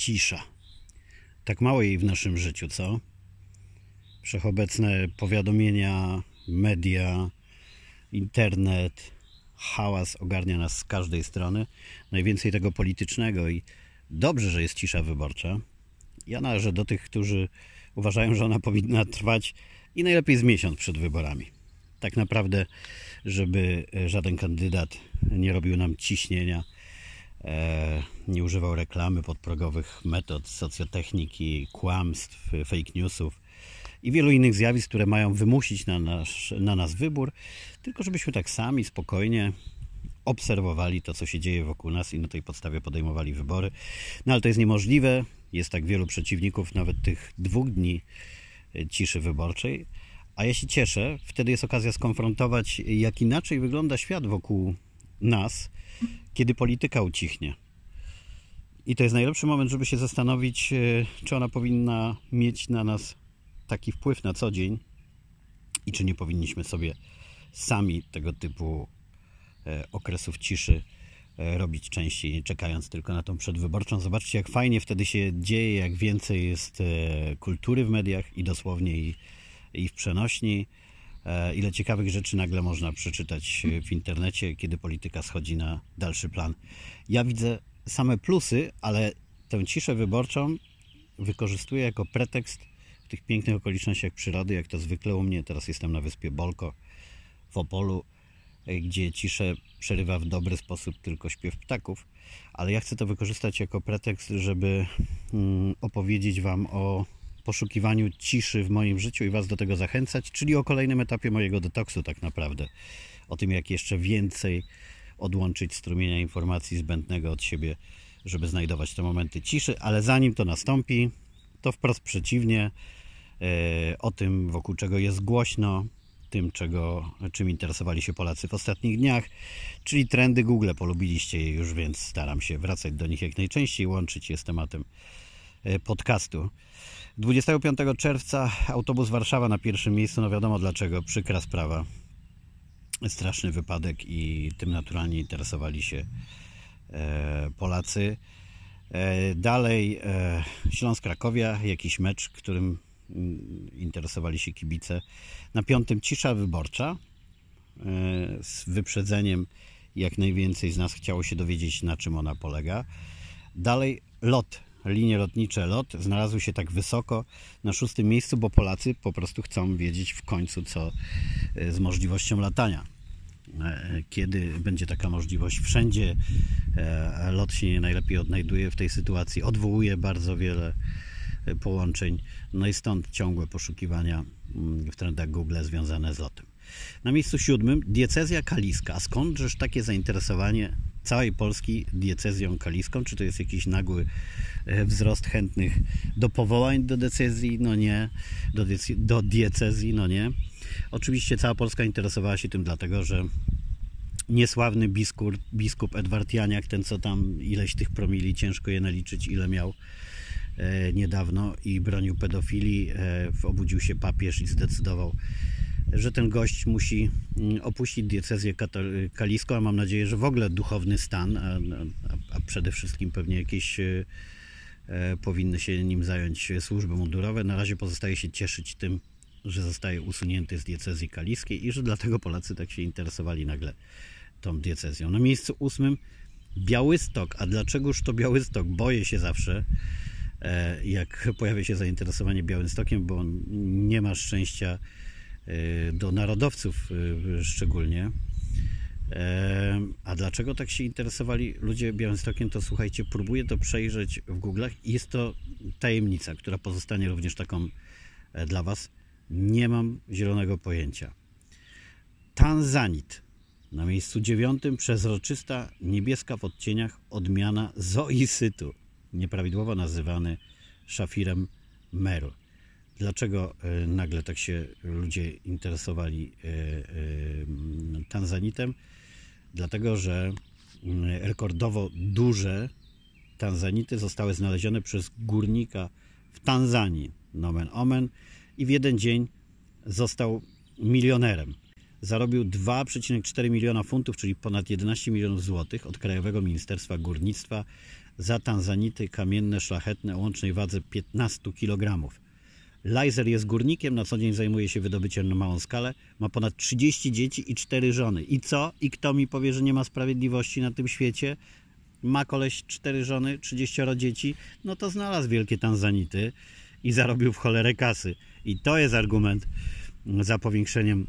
cisza. Tak mało jej w naszym życiu, co? Wszechobecne powiadomienia, media, internet, hałas ogarnia nas z każdej strony. Najwięcej tego politycznego i dobrze, że jest cisza wyborcza. Ja należę do tych, którzy uważają, że ona powinna trwać i najlepiej z miesiąc przed wyborami. Tak naprawdę, żeby żaden kandydat nie robił nam ciśnienia, nie używał reklamy podprogowych metod socjotechniki, kłamstw, fake newsów i wielu innych zjawisk, które mają wymusić na, nasz, na nas wybór, tylko żebyśmy tak sami, spokojnie obserwowali to, co się dzieje wokół nas i na tej podstawie podejmowali wybory. No ale to jest niemożliwe. Jest tak wielu przeciwników nawet tych dwóch dni e, ciszy wyborczej. A ja się cieszę, wtedy jest okazja skonfrontować, jak inaczej wygląda świat wokół nas, kiedy polityka ucichnie. I to jest najlepszy moment, żeby się zastanowić, e, czy ona powinna mieć na nas taki wpływ na co dzień i czy nie powinniśmy sobie sami tego typu e, okresów ciszy e, robić częściej, nie czekając tylko na tą przedwyborczą. Zobaczcie, jak fajnie wtedy się dzieje, jak więcej jest kultury w mediach i dosłownie i, i w przenośni. Ile ciekawych rzeczy nagle można przeczytać w internecie, kiedy polityka schodzi na dalszy plan. Ja widzę same plusy, ale tę ciszę wyborczą wykorzystuję jako pretekst w tych pięknych okolicznościach przyrody, jak to zwykle u mnie. Teraz jestem na wyspie Bolko w Opolu, gdzie ciszę przerywa w dobry sposób tylko śpiew ptaków, ale ja chcę to wykorzystać jako pretekst, żeby mm, opowiedzieć Wam o poszukiwaniu ciszy w moim życiu i Was do tego zachęcać, czyli o kolejnym etapie mojego detoksu tak naprawdę. O tym, jak jeszcze więcej odłączyć strumienia informacji zbędnego od siebie, żeby znajdować te momenty ciszy, ale zanim to nastąpi, to wprost przeciwnie, e, o tym, wokół czego jest głośno, tym, czego, czym interesowali się Polacy w ostatnich dniach, czyli trendy Google. Polubiliście je już, więc staram się wracać do nich jak najczęściej, łączyć je z tematem e, podcastu. 25 czerwca autobus Warszawa na pierwszym miejscu, no wiadomo dlaczego, przykra sprawa straszny wypadek i tym naturalnie interesowali się e, Polacy. E, dalej e, Śląsk Krakowia, jakiś mecz, którym mm, interesowali się kibice. Na piątym cisza wyborcza z wyprzedzeniem jak najwięcej z nas chciało się dowiedzieć na czym ona polega. Dalej lot, linie lotnicze LOT znalazły się tak wysoko na szóstym miejscu, bo Polacy po prostu chcą wiedzieć w końcu co z możliwością latania. E, kiedy będzie taka możliwość? Wszędzie e, lot się najlepiej odnajduje w tej sytuacji, odwołuje bardzo wiele e, połączeń, no i stąd ciągłe poszukiwania mm, w trendach Google związane z lotem. Na miejscu siódmym diecezja kaliska. A skądżeż takie zainteresowanie całej Polski diecezją kaliską? Czy to jest jakiś nagły wzrost chętnych do powołań do decyzji? No nie. Do, do diecezji? No nie. Oczywiście cała Polska interesowała się tym dlatego, że niesławny biskup, biskup Edward Janiak, ten co tam ileś tych promili, ciężko je naliczyć, ile miał e, niedawno i bronił pedofilii, e, obudził się papież i zdecydował, że ten gość musi mm, opuścić diecezję kaliską, a mam nadzieję, że w ogóle duchowny stan, a, a, a przede wszystkim pewnie jakieś e, e, powinny się nim zająć służby mundurowe. Na razie pozostaje się cieszyć tym, że zostaje usunięty z diecezji kaliskiej i że dlatego Polacy tak się interesowali nagle tą diecezją. Na miejscu ósmym Białystok. A dlaczegoż to Białystok? Boję się zawsze, e, jak pojawia się zainteresowanie Białymstokiem, bo on nie ma szczęścia do narodowców e, szczególnie. A dlaczego tak się interesowali ludzie Białymstokiem, to słuchajcie, próbuję to przejrzeć w Google'ach i jest to tajemnica, która pozostanie również taką dla Was. Nie mam zielonego pojęcia. Tanzanit. Na miejscu dziewiątym przezroczysta niebieska w odcieniach odmiana zoisytu, nieprawidłowo nazywany szafirem Meru. Dlaczego e, nagle tak się ludzie interesowali e, e, tanzanitem? Dlatego, że mm, rekordowo duże tanzanity zostały znalezione przez górnika w Tanzanii, nomen omen, i w jeden dzień został milionerem. Zarobił 2,4 miliona funtów, czyli ponad 11 milionów złotych od Krajowego Ministerstwa Górnictwa za tanzanity kamienne, szlachetne o łącznej wadze 15 kg. Lajzer jest górnikiem, na co dzień zajmuje się wydobyciem na małą skalę. Ma ponad 30 dzieci i 4 żony. I co? I kto mi powie, że nie ma sprawiedliwości na tym świecie? Ma koleś 4 żony, 30 dzieci, no to znalazł wielkie tanzanity i zarobił w cholerę kasy. I to jest argument za powiększeniem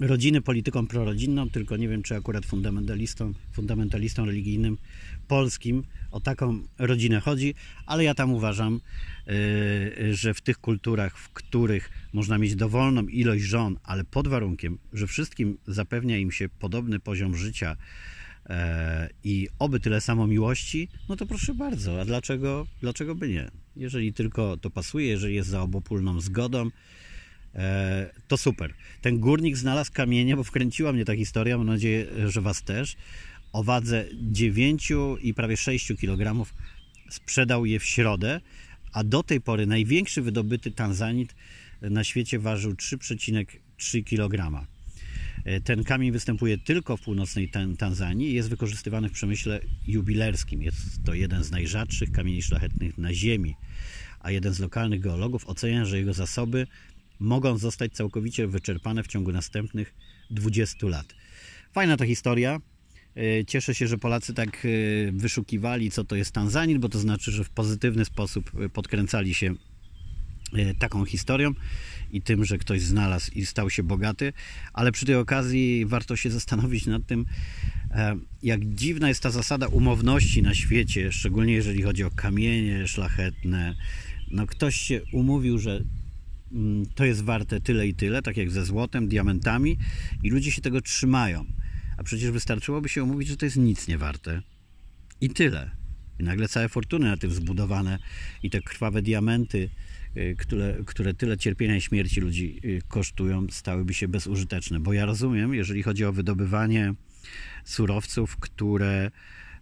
rodziny polityką prorodzinną, tylko nie wiem, czy akurat fundamentalistą, fundamentalistą religijnym polskim o taką rodzinę chodzi, ale ja tam uważam, yy, że w tych kulturach, w których można mieć dowolną ilość żon, ale pod warunkiem, że wszystkim zapewnia im się podobny poziom życia yy, i oby tyle samo miłości, no to proszę bardzo, a dlaczego, dlaczego by nie? Jeżeli tylko to pasuje, jeżeli jest za obopólną zgodą, E, to super. Ten górnik znalazł kamienie, bo wkręciła mnie ta historia, mam nadzieję, że Was też. O wadze 9 i prawie 6 kg sprzedał je w środę, a do tej pory największy wydobyty tanzanit na świecie ważył 3,3 kg. E, ten kamień występuje tylko w północnej Tanzanii i jest wykorzystywany w przemyśle jubilerskim. Jest to jeden z najrzadszych kamieni szlachetnych na Ziemi, a jeden z lokalnych geologów ocenia, że jego zasoby mogą zostać całkowicie wyczerpane w ciągu następnych 20 lat. Fajna ta historia. E, cieszę się, że Polacy tak e, wyszukiwali, co to jest Tanzanit, bo to znaczy, że w pozytywny sposób e, podkręcali się taką historią i tym, że ktoś znalazł i stał się bogaty, ale przy tej okazji warto się zastanowić nad tym, jak dziwna jest ta zasada umowności na świecie, szczególnie jeżeli chodzi o kamienie szlachetne. No ktoś się umówił, że Mm, to jest warte tyle i tyle, tak jak ze złotem, diamentami i ludzie się tego trzymają. A przecież wystarczyłoby się umówić, że to jest nic nie warte. I tyle. I nagle całe fortuny na tym zbudowane i te krwawe diamenty, y, które, które tyle cierpienia i śmierci ludzi y, kosztują, stałyby się bezużyteczne. Bo ja rozumiem, jeżeli chodzi o wydobywanie surowców, które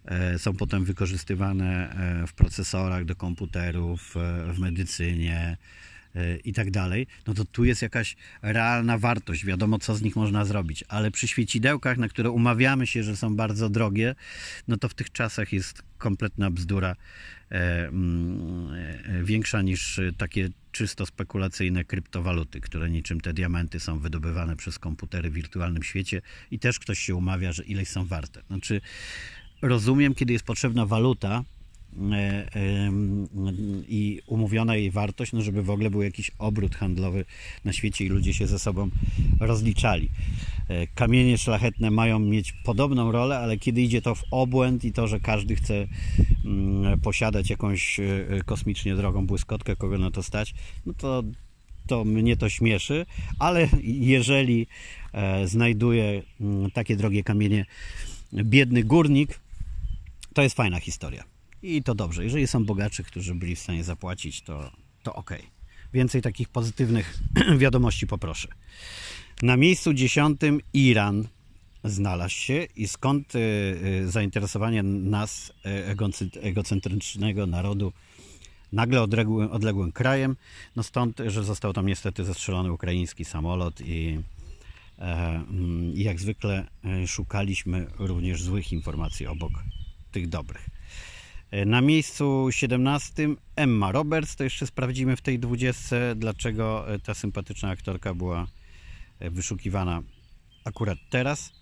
e, są potem wykorzystywane e, w procesorach do komputerów, e, w medycynie, i tak dalej, no to tu jest jakaś realna wartość, wiadomo co z nich można zrobić, ale przy świecidełkach, na które umawiamy się, że są bardzo drogie, no to w tych czasach jest kompletna bzdura e, mm, e, większa niż takie czysto spekulacyjne kryptowaluty, które niczym te diamenty są wydobywane przez komputery w wirtualnym świecie i też ktoś się umawia, że ileś są warte. Znaczy rozumiem, kiedy jest potrzebna waluta, E, i umówiona jej wartość, no żeby w ogóle był jakiś obrót handlowy na świecie i ludzie się ze sobą rozliczali. E, kamienie szlachetne mają mieć podobną rolę, ale kiedy idzie to w obłęd i to, że każdy chce mm, posiadać jakąś e, kosmicznie drogą błyskotkę, kogo na to stać, no to, to mnie to śmieszy, ale jeżeli znajduje mm, takie drogie kamienie biedny górnik, to jest fajna historia. I to dobrze. Jeżeli są bogaczy, którzy byli w stanie zapłacić, to, to ok. Więcej takich pozytywnych wiadomości poproszę. Na miejscu dziesiątym Iran znalazł się i skąd y, y, zainteresowanie nas, y, egocentrycznego narodu, nagle odległym, odległym krajem? No stąd, że został tam niestety zestrzelony ukraiński samolot i, e, mm, i jak zwykle szukaliśmy również złych informacji obok tych dobrych. E, na miejscu 17 Emma Roberts, to jeszcze sprawdzimy w tej 20, dlaczego e, ta sympatyczna aktorka była e, wyszukiwana akurat teraz.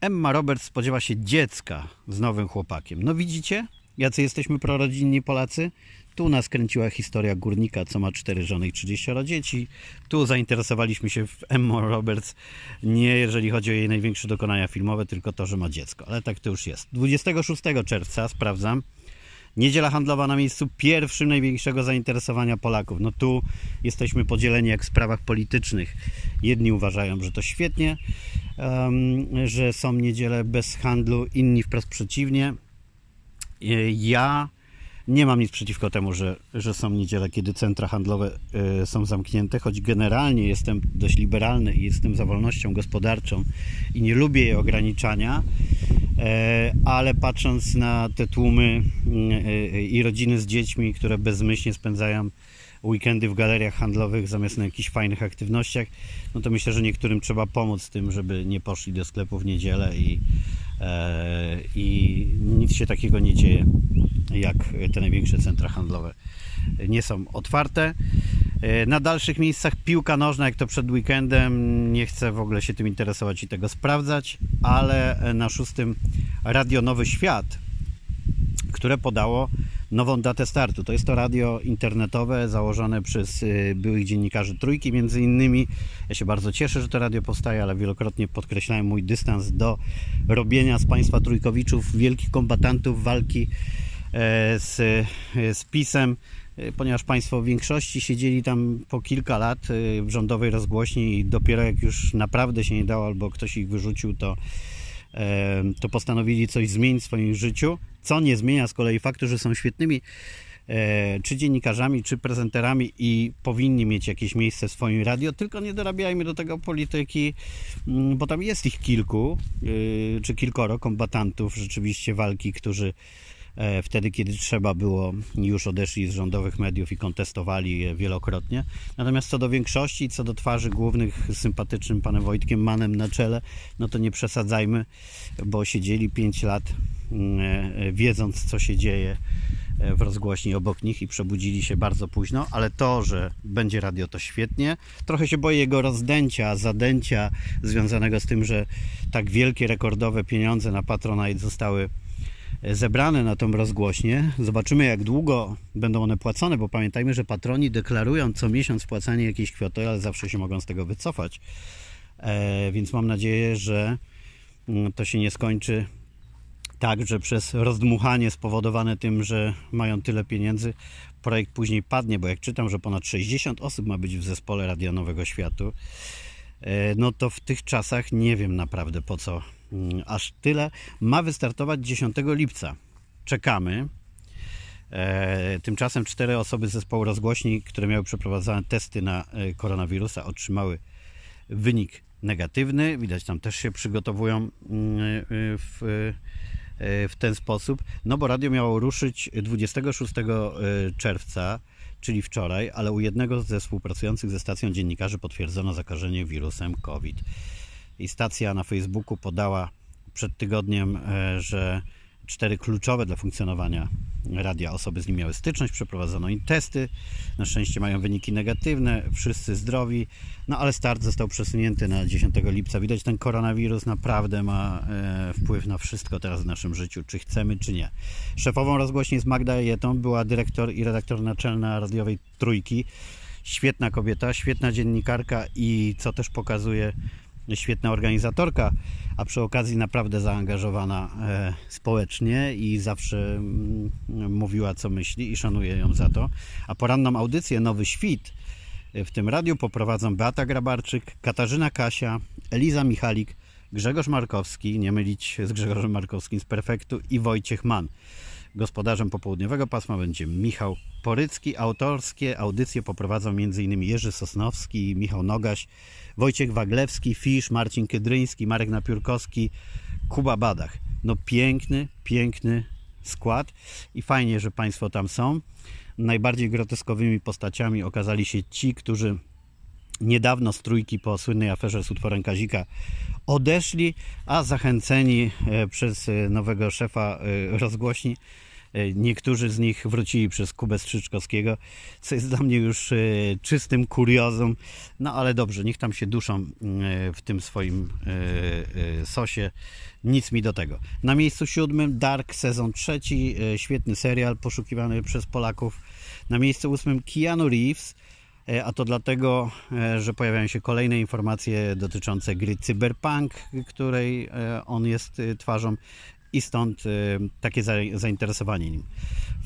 Emma Roberts spodziewa się dziecka z nowym chłopakiem. No widzicie, jacy jesteśmy prorodzinni Polacy? Tu nas kręciła historia górnika, co ma cztery żony i 30 dzieci. Tu zainteresowaliśmy się w Emma Roberts, nie jeżeli chodzi o jej największe dokonania filmowe, tylko to, że ma dziecko. Ale tak to już jest. 26 czerwca, sprawdzam, Niedziela handlowa na miejscu pierwszym największego zainteresowania Polaków. No tu jesteśmy podzieleni jak w sprawach politycznych. Jedni uważają, że to świetnie, um, że są niedziele bez handlu, inni wprost przeciwnie. Ja nie mam nic przeciwko temu, że, że są niedziele, kiedy centra handlowe y, są zamknięte, choć generalnie jestem dość liberalny i jestem za wolnością gospodarczą i nie lubię jej ograniczania, e, ale patrząc na te tłumy y, y, i rodziny z dziećmi, które bezmyślnie spędzają weekendy w galeriach handlowych zamiast na jakichś fajnych aktywnościach, no to myślę, że niektórym trzeba pomóc tym, żeby nie poszli do sklepu w niedzielę i i nic się takiego nie dzieje jak te największe centra handlowe nie są otwarte. Na dalszych miejscach piłka nożna, jak to przed weekendem, nie chcę w ogóle się tym interesować i tego sprawdzać, ale na szóstym Radio Nowy Świat, które podało nową datę startu. To jest to radio internetowe założone przez y, byłych dziennikarzy Trójki między innymi. Ja się bardzo cieszę, że to radio powstaje, ale wielokrotnie podkreślałem mój dystans do robienia z państwa trójkowiczów wielkich kombatantów walki e, z, e, z PiSem e, ponieważ Państwo w większości siedzieli tam po kilka lat w rządowej rozgłośni i dopiero jak już naprawdę się nie dało albo ktoś ich wyrzucił, to to postanowili coś zmienić w swoim życiu, co nie zmienia z kolei faktu, że są świetnymi e, czy dziennikarzami, czy prezenterami i powinni mieć jakieś miejsce w swoim radio, tylko nie dorabiajmy do tego polityki, mm, bo tam jest ich kilku, czy kilkoro kombatantów rzeczywiście walki, którzy E, wtedy, kiedy trzeba było, już odeszli z rządowych mediów i kontestowali je wielokrotnie. Natomiast co do większości, co do twarzy głównych sympatycznym panem Wojtkiem Manem na czele, no to nie przesadzajmy, bo siedzieli 5 lat mm, e, wiedząc, co się dzieje e, w rozgłośni obok nich i przebudzili się bardzo późno, ale to, że będzie radio to świetnie. Trochę się boję jego rozdęcia, zadęcia związanego z tym, że tak wielkie, rekordowe pieniądze na Patronite zostały zebrane na tą rozgłośnię. Zobaczymy, jak długo będą one płacone, bo pamiętajmy, że patroni deklarują co miesiąc płacanie jakiejś kwoty, ale zawsze się mogą z tego wycofać. E, więc mam nadzieję, że mm, to się nie skończy tak, że przez rozdmuchanie spowodowane tym, że mają tyle pieniędzy, projekt później padnie, bo jak czytam, że ponad 60 osób ma być w zespole Radio Nowego Światu, e, no to w tych czasach nie wiem naprawdę po co aż tyle. Ma wystartować 10 lipca. Czekamy. E, tymczasem cztery osoby z zespołu rozgłośni, które miały przeprowadzane testy na e, koronawirusa, otrzymały wynik negatywny. Widać, tam też się przygotowują mm, e, w, w ten sposób. No bo radio miało ruszyć 26 czerwca, czyli wczoraj, ale u jednego ze współpracujących ze stacją dziennikarzy potwierdzono zakażenie wirusem COVID. I stacja na Facebooku podała przed tygodniem, e, że cztery kluczowe dla funkcjonowania radia osoby z nim miały styczność, przeprowadzono im testy, na szczęście mają wyniki negatywne, wszyscy zdrowi, no ale start został przesunięty na 10 lipca. Widać, ten koronawirus naprawdę ma e, wpływ na wszystko teraz w naszym życiu, czy chcemy, czy nie. Szefową rozgłośni jest Magda Jetą, była dyrektor i redaktor naczelna radiowej Trójki. Świetna kobieta, świetna dziennikarka i co też pokazuje świetna organizatorka, a przy okazji naprawdę zaangażowana e, społecznie i zawsze mm, mówiła co myśli i szanuję ją za to. A poranną audycję Nowy Świt e, w tym radiu poprowadzą Beata Grabarczyk, Katarzyna Kasia, Eliza Michalik, Grzegorz Markowski, nie mylić z Grzegorzem Markowskim z Perfektu i Wojciech Mann. Gospodarzem popołudniowego pasma będzie Michał Porycki. Autorskie audycje poprowadzą m.in. Jerzy Sosnowski, Michał Nogaś, Wojciech Waglewski, Fisz, Marcin Kydryński, Marek Napiórkowski, Kuba Badach. No piękny, piękny skład i fajnie, że Państwo tam są. Najbardziej groteskowymi postaciami okazali się ci, którzy niedawno z trójki po słynnej aferze z utworem Kazika odeszli, a zachęceni e, przez e, nowego szefa e, rozgłośni niektórzy z nich wrócili przez Kubę Strzyczkowskiego, co jest dla mnie już e, czystym kuriozum. No ale dobrze, niech tam się duszą e, w tym swoim sosie. Nic mi do tego. Na miejscu siódmym Dark sezon trzeci, świetny serial poszukiwany przez Polaków. Na miejscu ósmym Keanu Reeves, a to dlatego, że pojawiają się kolejne informacje dotyczące gry Cyberpunk, której on jest twarzą i stąd y, takie zainteresowanie nim.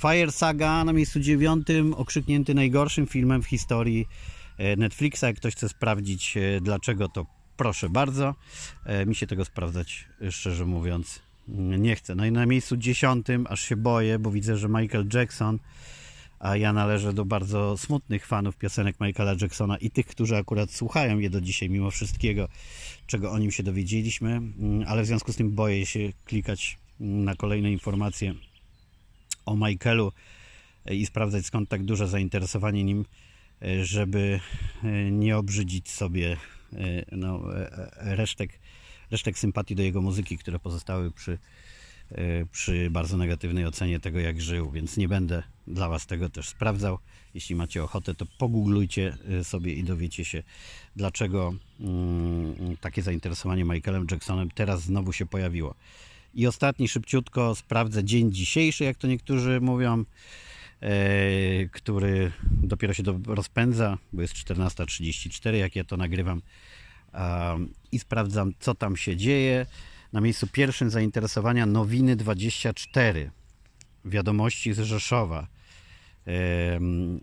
Fire Saga na miejscu dziewiątym, okrzyknięty najgorszym filmem w historii y, Netflixa. Jak ktoś chce sprawdzić y, dlaczego, to proszę bardzo. Mi się tego sprawdzać, szczerze mówiąc, nie chcę. No i na miejscu dziesiątym, aż się boję, bo widzę, że Michael Jackson a ja należę do bardzo smutnych fanów piosenek Michaela Jacksona i tych, którzy akurat słuchają je do dzisiaj, mimo wszystkiego, czego o nim się dowiedzieliśmy, mm, ale w związku z tym boję się klikać na kolejne informacje o Michaelu e, i sprawdzać skąd tak duże zainteresowanie nim, e, żeby e, nie obrzydzić sobie no, resztek resztek sympatii do jego muzyki, które pozostały przy, przy bardzo negatywnej ocenie tego, jak żył, więc nie będę dla Was tego też sprawdzał. Jeśli macie ochotę, to pogooglujcie e, sobie i dowiecie się, dlaczego mm, takie zainteresowanie Michaelem Jacksonem teraz znowu się pojawiło. I ostatni, szybciutko sprawdzę dzień dzisiejszy, jak to niektórzy mówią, e, który dopiero się rozpędza, bo jest 14.34, jak ja to nagrywam. I sprawdzam, co tam się dzieje. Na miejscu pierwszym zainteresowania Nowiny 24, wiadomości z Rzeszowa.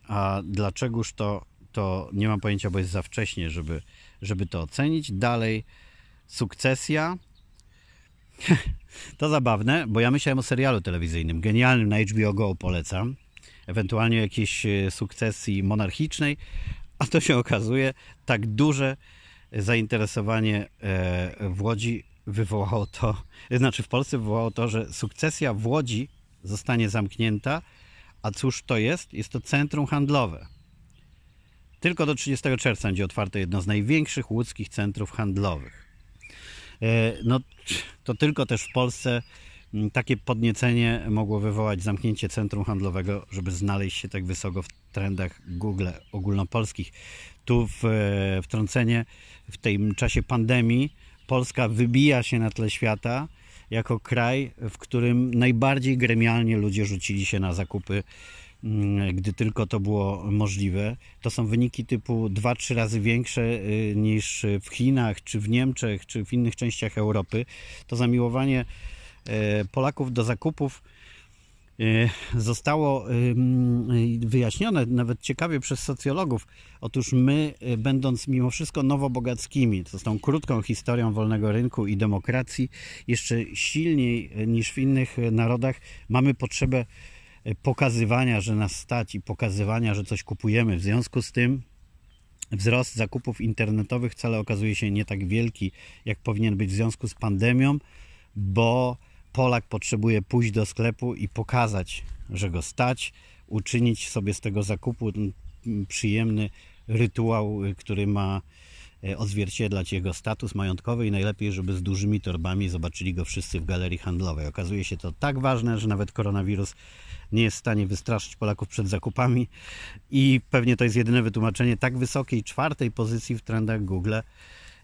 A dlaczegoż to, to nie mam pojęcia, bo jest za wcześnie, żeby, żeby to ocenić. Dalej, sukcesja. To zabawne, bo ja myślałem o serialu telewizyjnym, genialnym na HBO Go polecam, ewentualnie jakiejś e, sukcesji monarchicznej, a to się okazuje tak duże zainteresowanie e, w Łodzi wywołało to, znaczy w Polsce wywołało to, że sukcesja w Łodzi zostanie zamknięta, a cóż to jest? Jest to centrum handlowe. Tylko do 30 czerwca będzie otwarte jedno z największych łódzkich centrów handlowych. E, no, to tylko też w Polsce takie podniecenie mogło wywołać zamknięcie centrum handlowego, żeby znaleźć się tak wysoko w trendach Google ogólnopolskich. Tu w, e, wtrącenie w tym czasie pandemii Polska wybija się na tle świata jako kraj, w którym najbardziej gremialnie ludzie rzucili się na zakupy Mm, gdy tylko to było możliwe. To są wyniki typu 2-3 razy większe y, niż w Chinach, czy w Niemczech, czy w innych częściach Europy. To zamiłowanie e, Polaków do zakupów zostało wyjaśnione nawet ciekawie przez socjologów. Otóż my, e, będąc mimo wszystko nowobogackimi, to z tą krótką historią wolnego rynku i demokracji, jeszcze silniej niż w innych narodach, mamy potrzebę pokazywania, że nas stać i pokazywania, że coś kupujemy. W związku z tym wzrost zakupów internetowych wcale okazuje się nie tak wielki, jak powinien być w związku z pandemią, bo Polak potrzebuje pójść do sklepu i pokazać, że go stać, uczynić sobie z tego zakupu przyjemny rytuał, który ma e, odzwierciedlać jego status majątkowy i najlepiej, żeby z dużymi torbami zobaczyli go wszyscy w galerii handlowej. Okazuje się to tak ważne, że nawet koronawirus nie jest w stanie wystraszyć Polaków przed zakupami i pewnie to jest jedyne wytłumaczenie tak wysokiej czwartej pozycji w trendach Google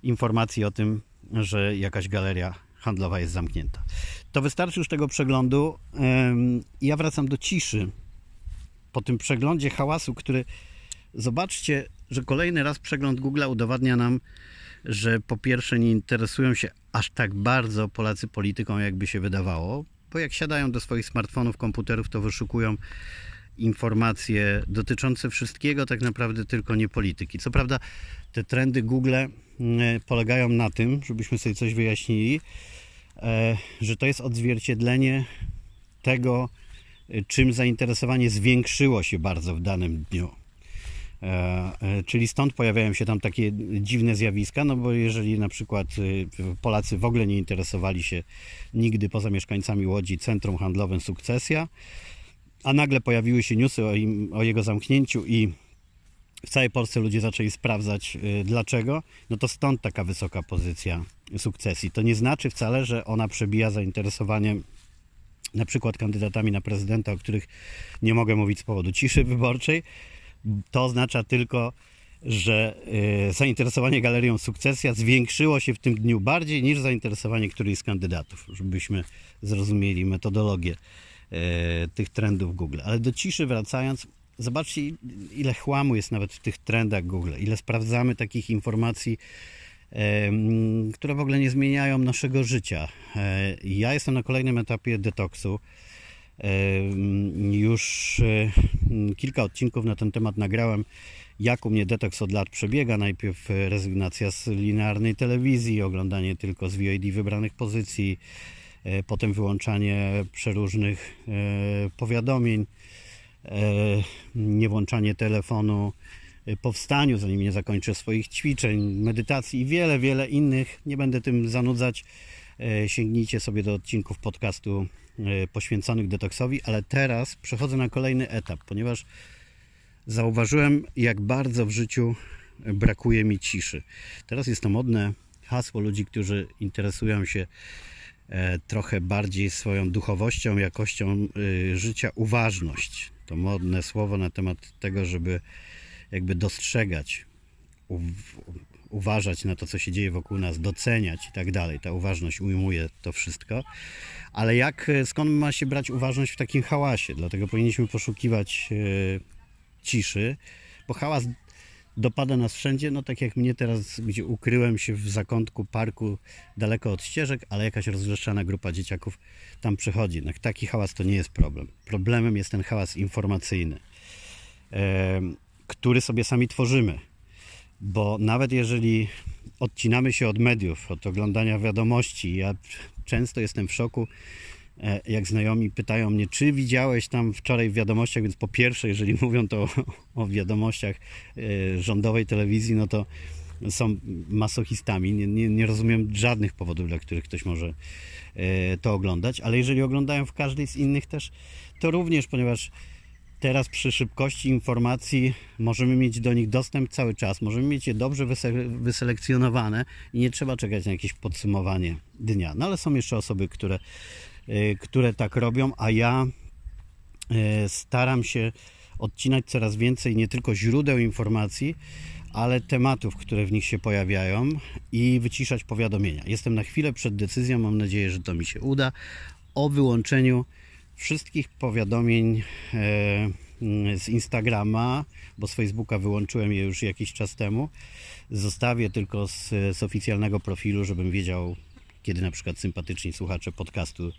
informacji o tym, że jakaś galeria handlowa jest zamknięta. To wystarczy już tego przeglądu. Ja wracam do ciszy. Po tym przeglądzie hałasu, który zobaczcie, że kolejny raz przegląd Google udowadnia nam, że po pierwsze nie interesują się aż tak bardzo Polacy polityką, jakby się wydawało bo jak siadają do swoich smartfonów, komputerów, to wyszukują informacje dotyczące wszystkiego, tak naprawdę tylko nie polityki. Co prawda, te trendy Google mm, polegają na tym, żebyśmy sobie coś wyjaśnili, że to jest odzwierciedlenie tego, e, czym zainteresowanie zwiększyło się bardzo w danym dniu. E, e, czyli stąd pojawiają się tam takie dziwne zjawiska, no bo jeżeli na przykład Polacy w ogóle nie interesowali się nigdy poza mieszkańcami Łodzi centrum handlowym Sukcesja, a nagle pojawiły się newsy o, im, o jego zamknięciu i w całej Polsce ludzie zaczęli sprawdzać y, dlaczego, no to stąd taka wysoka pozycja sukcesji. To nie znaczy wcale, że ona przebija zainteresowanie na przykład kandydatami na prezydenta, o których nie mogę mówić z powodu ciszy wyborczej, to oznacza tylko, że e, zainteresowanie galerią Sukcesja zwiększyło się w tym dniu bardziej niż zainteresowanie któryś z kandydatów, żebyśmy zrozumieli metodologię e, tych trendów Google. Ale do ciszy wracając, zobaczcie ile chłamu jest nawet w tych trendach Google, ile sprawdzamy takich informacji, które w ogóle nie zmieniają naszego życia. E, ja jestem na kolejnym etapie detoksu. Już kilka odcinków na ten temat nagrałem, jak u mnie detoks od lat przebiega. Najpierw rezygnacja z linearnej telewizji, oglądanie tylko z VOD wybranych pozycji, e, potem wyłączanie przeróżnych e, powiadomień, e, nie włączanie telefonu po wstaniu, zanim nie zakończę swoich ćwiczeń, medytacji i wiele, wiele innych. Nie będę tym zanudzać. Sięgnijcie sobie do odcinków podcastu E, poświęconych detoksowi, ale teraz przechodzę na kolejny etap, ponieważ zauważyłem, jak bardzo w życiu brakuje mi ciszy. Teraz jest to modne hasło ludzi, którzy interesują się e, trochę bardziej swoją duchowością, jakością życia, uważność. To modne słowo na temat tego, żeby jakby dostrzegać, uważać na to, co się dzieje wokół nas, doceniać i tak dalej. Ta uważność ujmuje to wszystko. Ale jak, skąd ma się brać uważność w takim hałasie? Dlatego powinniśmy poszukiwać e, ciszy, bo hałas dopada nas wszędzie, no tak jak mnie teraz, gdzie ukryłem się w zakątku parku daleko od ścieżek, ale jakaś rozrzeszczana grupa dzieciaków tam przychodzi. No, taki hałas to nie jest problem. Problemem jest ten hałas informacyjny, który sobie sami tworzymy bo nawet jeżeli odcinamy się od mediów, od oglądania wiadomości, ja często jestem w szoku, jak znajomi pytają mnie, czy widziałeś tam wczoraj w wiadomościach, więc po pierwsze, jeżeli mówią to o wiadomościach e, rządowej telewizji, no to są masochistami. Nie, nie, nie rozumiem żadnych powodów, dla których ktoś może e, to oglądać, ale jeżeli oglądają w każdej z innych też, to również, ponieważ Teraz przy szybkości informacji możemy mieć do nich dostęp cały czas, możemy mieć je dobrze wyselekcjonowane i nie trzeba czekać na jakieś podsumowanie dnia. No ale są jeszcze osoby, które, które tak robią, a ja y, staram się odcinać coraz więcej nie tylko źródeł informacji, ale tematów, które w nich się pojawiają i wyciszać powiadomienia. Jestem na chwilę przed decyzją, mam nadzieję, że to mi się uda, o wyłączeniu wszystkich powiadomień e, z Instagrama, bo z Facebooka wyłączyłem je już jakiś czas temu. Zostawię tylko z, z oficjalnego profilu, żebym wiedział, kiedy na przykład sympatyczni słuchacze podcastu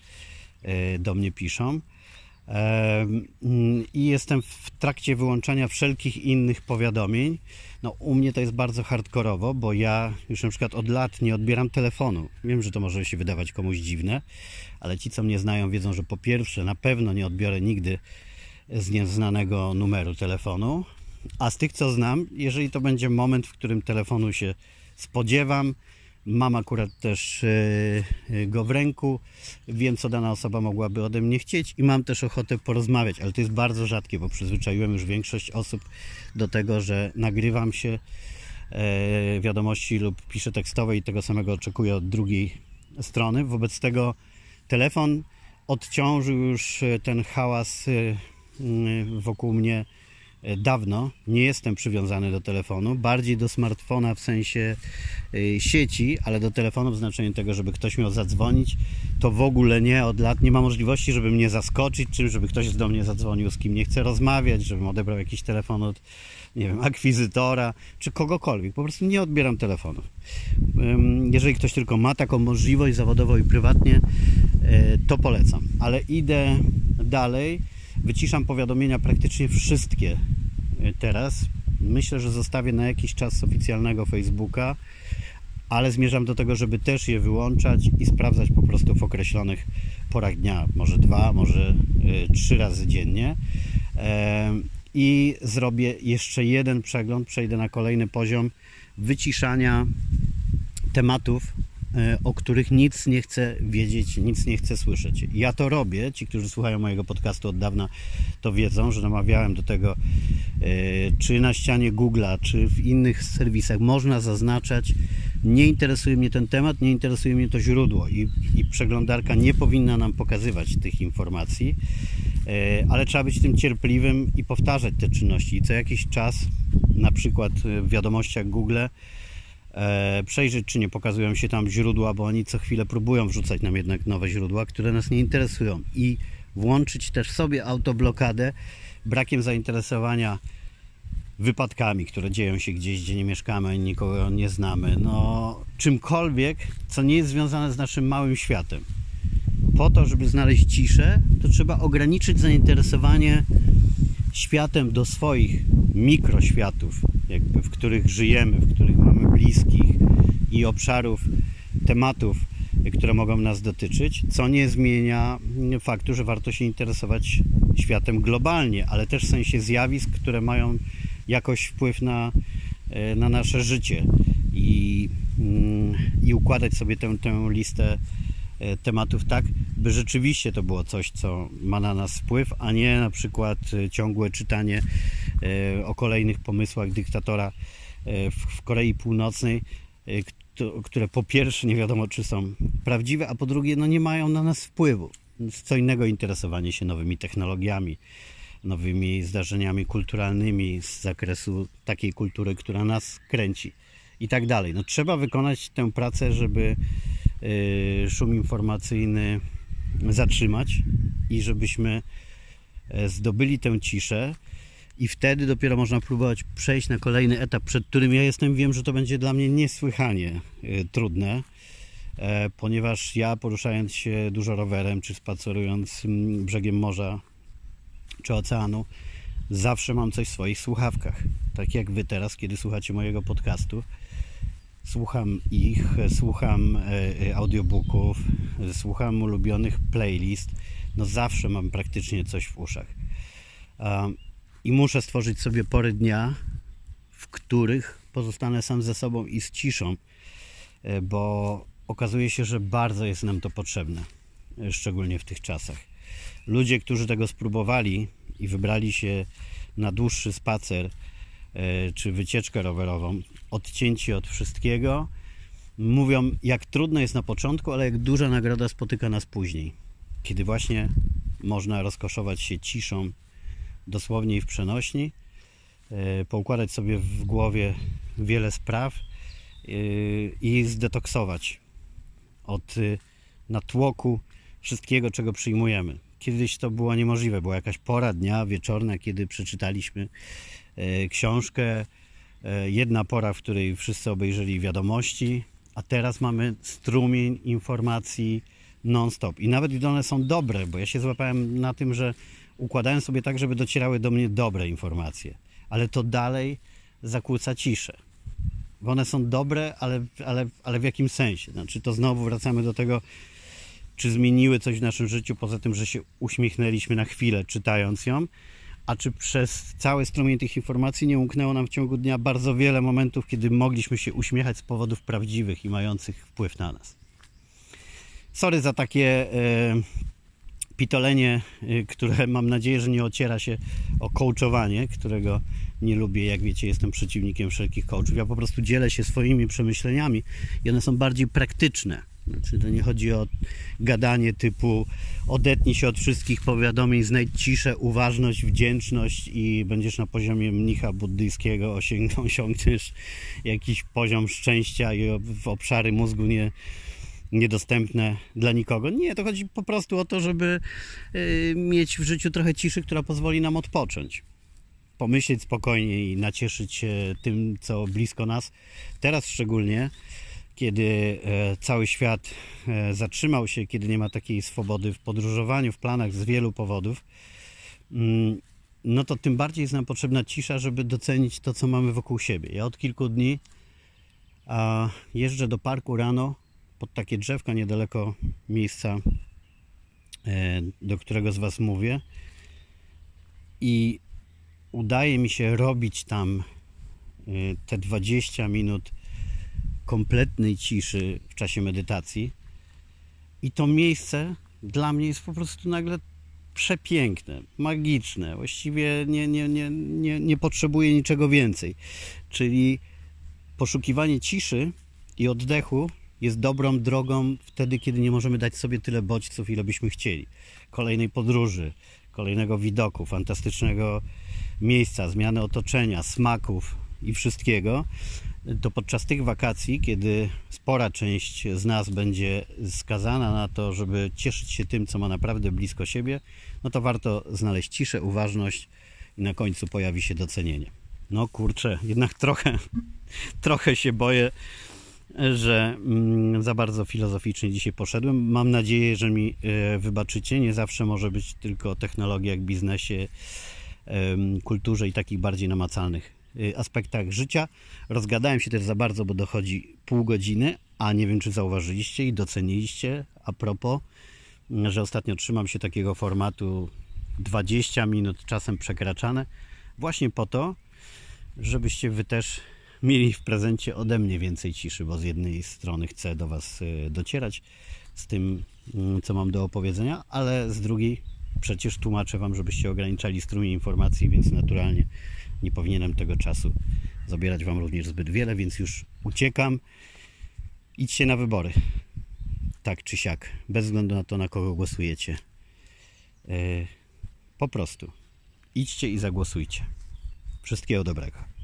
e, do mnie piszą. I jestem w trakcie wyłączania wszelkich innych powiadomień. No, u mnie to jest bardzo hardkorowo, bo ja już na przykład od lat nie odbieram telefonu. Wiem, że to może się wydawać komuś dziwne, ale ci, co mnie znają, wiedzą, że po pierwsze, na pewno nie odbiorę nigdy z nieznanego numeru telefonu, a z tych, co znam, jeżeli to będzie moment, w którym telefonu się spodziewam, Mam akurat też e, e, go w ręku, wiem co dana osoba mogłaby ode mnie chcieć i mam też ochotę porozmawiać, ale to jest bardzo rzadkie, bo przyzwyczaiłem już większość osób do tego, że nagrywam się e, wiadomości lub piszę tekstowe i tego samego oczekuję od drugiej strony. Wobec tego telefon odciążył już ten hałas wokół mnie dawno nie jestem przywiązany do telefonu, bardziej do smartfona w sensie e, sieci, ale do telefonu w znaczeniu tego, żeby ktoś miał zadzwonić, to w ogóle nie od lat. Nie ma możliwości, żeby mnie zaskoczyć czymś, żeby ktoś do mnie zadzwonił, z kim nie chce rozmawiać, żebym odebrał jakiś telefon od, nie wiem, akwizytora czy kogokolwiek. Po prostu nie odbieram telefonów. Jeżeli ktoś tylko ma taką możliwość zawodowo i prywatnie, e, to polecam. Ale idę dalej Wyciszam powiadomienia praktycznie wszystkie e, teraz. Myślę, że zostawię na jakiś czas oficjalnego Facebooka, ale zmierzam do tego, żeby też je wyłączać i sprawdzać po prostu w określonych porach dnia, może dwa, może e, trzy razy dziennie. E, I zrobię jeszcze jeden przegląd, przejdę na kolejny poziom wyciszania tematów, o których nic nie chcę wiedzieć, nic nie chcę słyszeć. Ja to robię. Ci, którzy słuchają mojego podcastu od dawna, to wiedzą, że namawiałem do tego, e, czy na ścianie Google'a, czy w innych serwisach można zaznaczać, nie interesuje mnie ten temat, nie interesuje mnie to źródło i, i przeglądarka nie powinna nam pokazywać tych informacji, e, ale trzeba być tym cierpliwym i powtarzać te czynności. I co jakiś czas, na przykład w wiadomościach Google, e, przejrzeć, czy nie pokazują się tam źródła, bo oni co chwilę próbują wrzucać nam jednak nowe źródła, które nas nie interesują i włączyć też sobie autoblokadę brakiem zainteresowania wypadkami, które dzieją się gdzieś, gdzie nie mieszkamy, nikogo nie znamy, no czymkolwiek, co nie jest związane z naszym małym światem. Po to, żeby znaleźć ciszę, to trzeba ograniczyć zainteresowanie światem do swoich mikroświatów, jakby w których żyjemy, w których mamy bliskich i obszarów, tematów, które mogą nas dotyczyć, co nie zmienia faktu, że warto się interesować światem globalnie, ale też w sensie zjawisk, które mają jakoś wpływ na, e, na nasze życie i, mm, i układać sobie tę, tę listę E, tematów tak, by rzeczywiście to było coś, co ma na nas wpływ, a nie na przykład e, ciągłe czytanie e, o kolejnych pomysłach dyktatora w Korei Północnej, które po pierwsze nie wiadomo, czy są prawdziwe, a po drugie, no nie mają na nas wpływu. Co innego interesowanie się nowymi technologiami, nowymi zdarzeniami kulturalnymi z zakresu takiej kultury, która nas kręci i tak dalej. No, trzeba wykonać tę pracę, żeby szum informacyjny zatrzymać i żebyśmy e, zdobyli tę ciszę i wtedy dopiero można próbować przejść na kolejny etap, przed którym ja jestem, wiem, że to będzie dla mnie niesłychanie y, trudne, e, ponieważ ja poruszając się dużo rowerem, czy spacerując brzegiem morza, czy oceanu, zawsze mam coś w swoich słuchawkach. Tak jak wy teraz, kiedy słuchacie mojego podcastu. Słucham ich, słucham e, e, audiobooków, słucham ulubionych playlist. No zawsze mam praktycznie coś w uszach. I muszę stworzyć sobie pory dnia, w których pozostanę sam ze sobą i z ciszą, e, bo okazuje się, że bardzo jest nam to potrzebne, szczególnie w tych czasach. Ludzie, którzy tego spróbowali i wybrali się na dłuższy spacer czy wycieczkę rowerową, odcięci od wszystkiego, mówią, jak trudno jest na początku, ale jak duża nagroda spotyka nas później, kiedy właśnie można rozkoszować się ciszą, dosłownie i w przenośni, e, poukładać sobie w głowie wiele spraw e, i zdetoksować od y, natłoku wszystkiego, czego przyjmujemy. Kiedyś to było niemożliwe. Była jakaś pora dnia wieczorna, kiedy przeczytaliśmy e, książkę. E, Jedna pora, w której wszyscy obejrzeli wiadomości, a teraz mamy strumień informacji non-stop. I nawet gdy one są dobre, bo ja się złapałem na tym, że układałem sobie tak, żeby docierały do mnie dobre informacje, ale to dalej zakłóca ciszę bo one są dobre, ale, ale, ale w jakim sensie? Znaczy, to znowu wracamy do tego, czy zmieniły coś w naszym życiu, poza tym, że się uśmiechnęliśmy na chwilę czytając ją, a czy przez cały strumień tych informacji nie umknęło nam w ciągu dnia bardzo wiele momentów, kiedy mogliśmy się uśmiechać z powodów prawdziwych i mających wpływ na nas. Sorry za takie e, pitolenie, y, które mam nadzieję, że nie ociera się o coachowanie, którego nie lubię. Jak wiecie, jestem przeciwnikiem wszelkich coachów. Ja po prostu dzielę się swoimi przemyśleniami i one są bardziej praktyczne. Znaczy, to nie chodzi o gadanie typu odetnij się od wszystkich powiadomień, znajdź ciszę, uważność, wdzięczność i będziesz na poziomie mnicha buddyjskiego, osiągniesz jakiś poziom szczęścia i obszary mózgu nie, niedostępne dla nikogo. Nie, to chodzi po prostu o to, żeby y, mieć w życiu trochę ciszy, która pozwoli nam odpocząć. Pomyśleć spokojnie i nacieszyć się tym, co blisko nas. Teraz szczególnie, kiedy e, cały świat e, zatrzymał się, kiedy nie ma takiej swobody w podróżowaniu, w planach z wielu powodów, mm, no to tym bardziej jest nam potrzebna cisza, żeby docenić to, co mamy wokół siebie. Ja od kilku dni jeżdżę do parku rano pod takie drzewka niedaleko miejsca, e, do którego z Was mówię. I udaje mi się robić tam te 20 minut kompletnej ciszy w czasie medytacji. I to miejsce dla mnie jest po prostu nagle przepiękne, magiczne. Właściwie nie, nie, nie, nie, nie potrzebuję niczego więcej. Czyli poszukiwanie ciszy i oddechu jest dobrą drogą wtedy, kiedy nie możemy dać sobie tyle bodźców, ile byśmy chcieli. Kolejnej podróży, kolejnego widoku, fantastycznego miejsca, zmiany otoczenia, smaków i wszystkiego. To podczas tych wakacji, kiedy spora część z nas będzie skazana na to, żeby cieszyć się tym, co ma naprawdę blisko siebie, no to warto znaleźć ciszę, uważność i na końcu pojawi się docenienie. No kurczę, jednak trochę, trochę się boję, że mm, za bardzo filozoficznie dzisiaj poszedłem. Mam nadzieję, że mi e, wybaczycie. Nie zawsze może być tylko o technologiach, biznesie, kulturze i takich bardziej namacalnych aspektach życia. Rozgadałem się też za bardzo, bo dochodzi pół godziny, a nie wiem, czy zauważyliście i doceniliście a propos, że ostatnio trzymam się takiego formatu 20 minut, czasem przekraczane, właśnie po to, żebyście wy też mieli w prezencie ode mnie więcej ciszy, bo z jednej strony chcę do Was y, docierać z tym, mm, co mam do opowiedzenia, ale z drugiej przecież tłumaczę Wam, żebyście ograniczali strumień informacji, więc naturalnie nie powinienem tego czasu zabierać Wam również zbyt wiele, więc już uciekam Idźcie na wybory. Tak czy siak. Bez względu na to, na kogo głosujecie. Yy, po prostu. Idźcie i zagłosujcie. Wszystkiego dobrego.